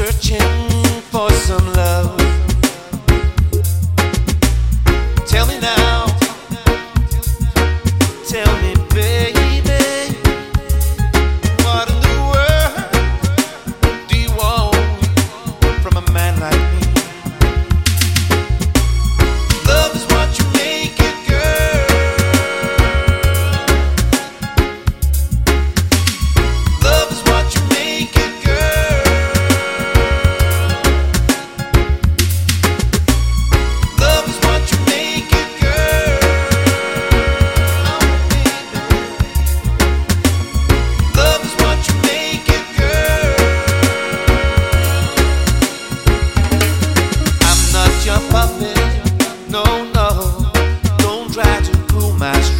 searching for some love. Tell me now, tell me, baby, what in the world do you want from a man like me? try to cool my stress.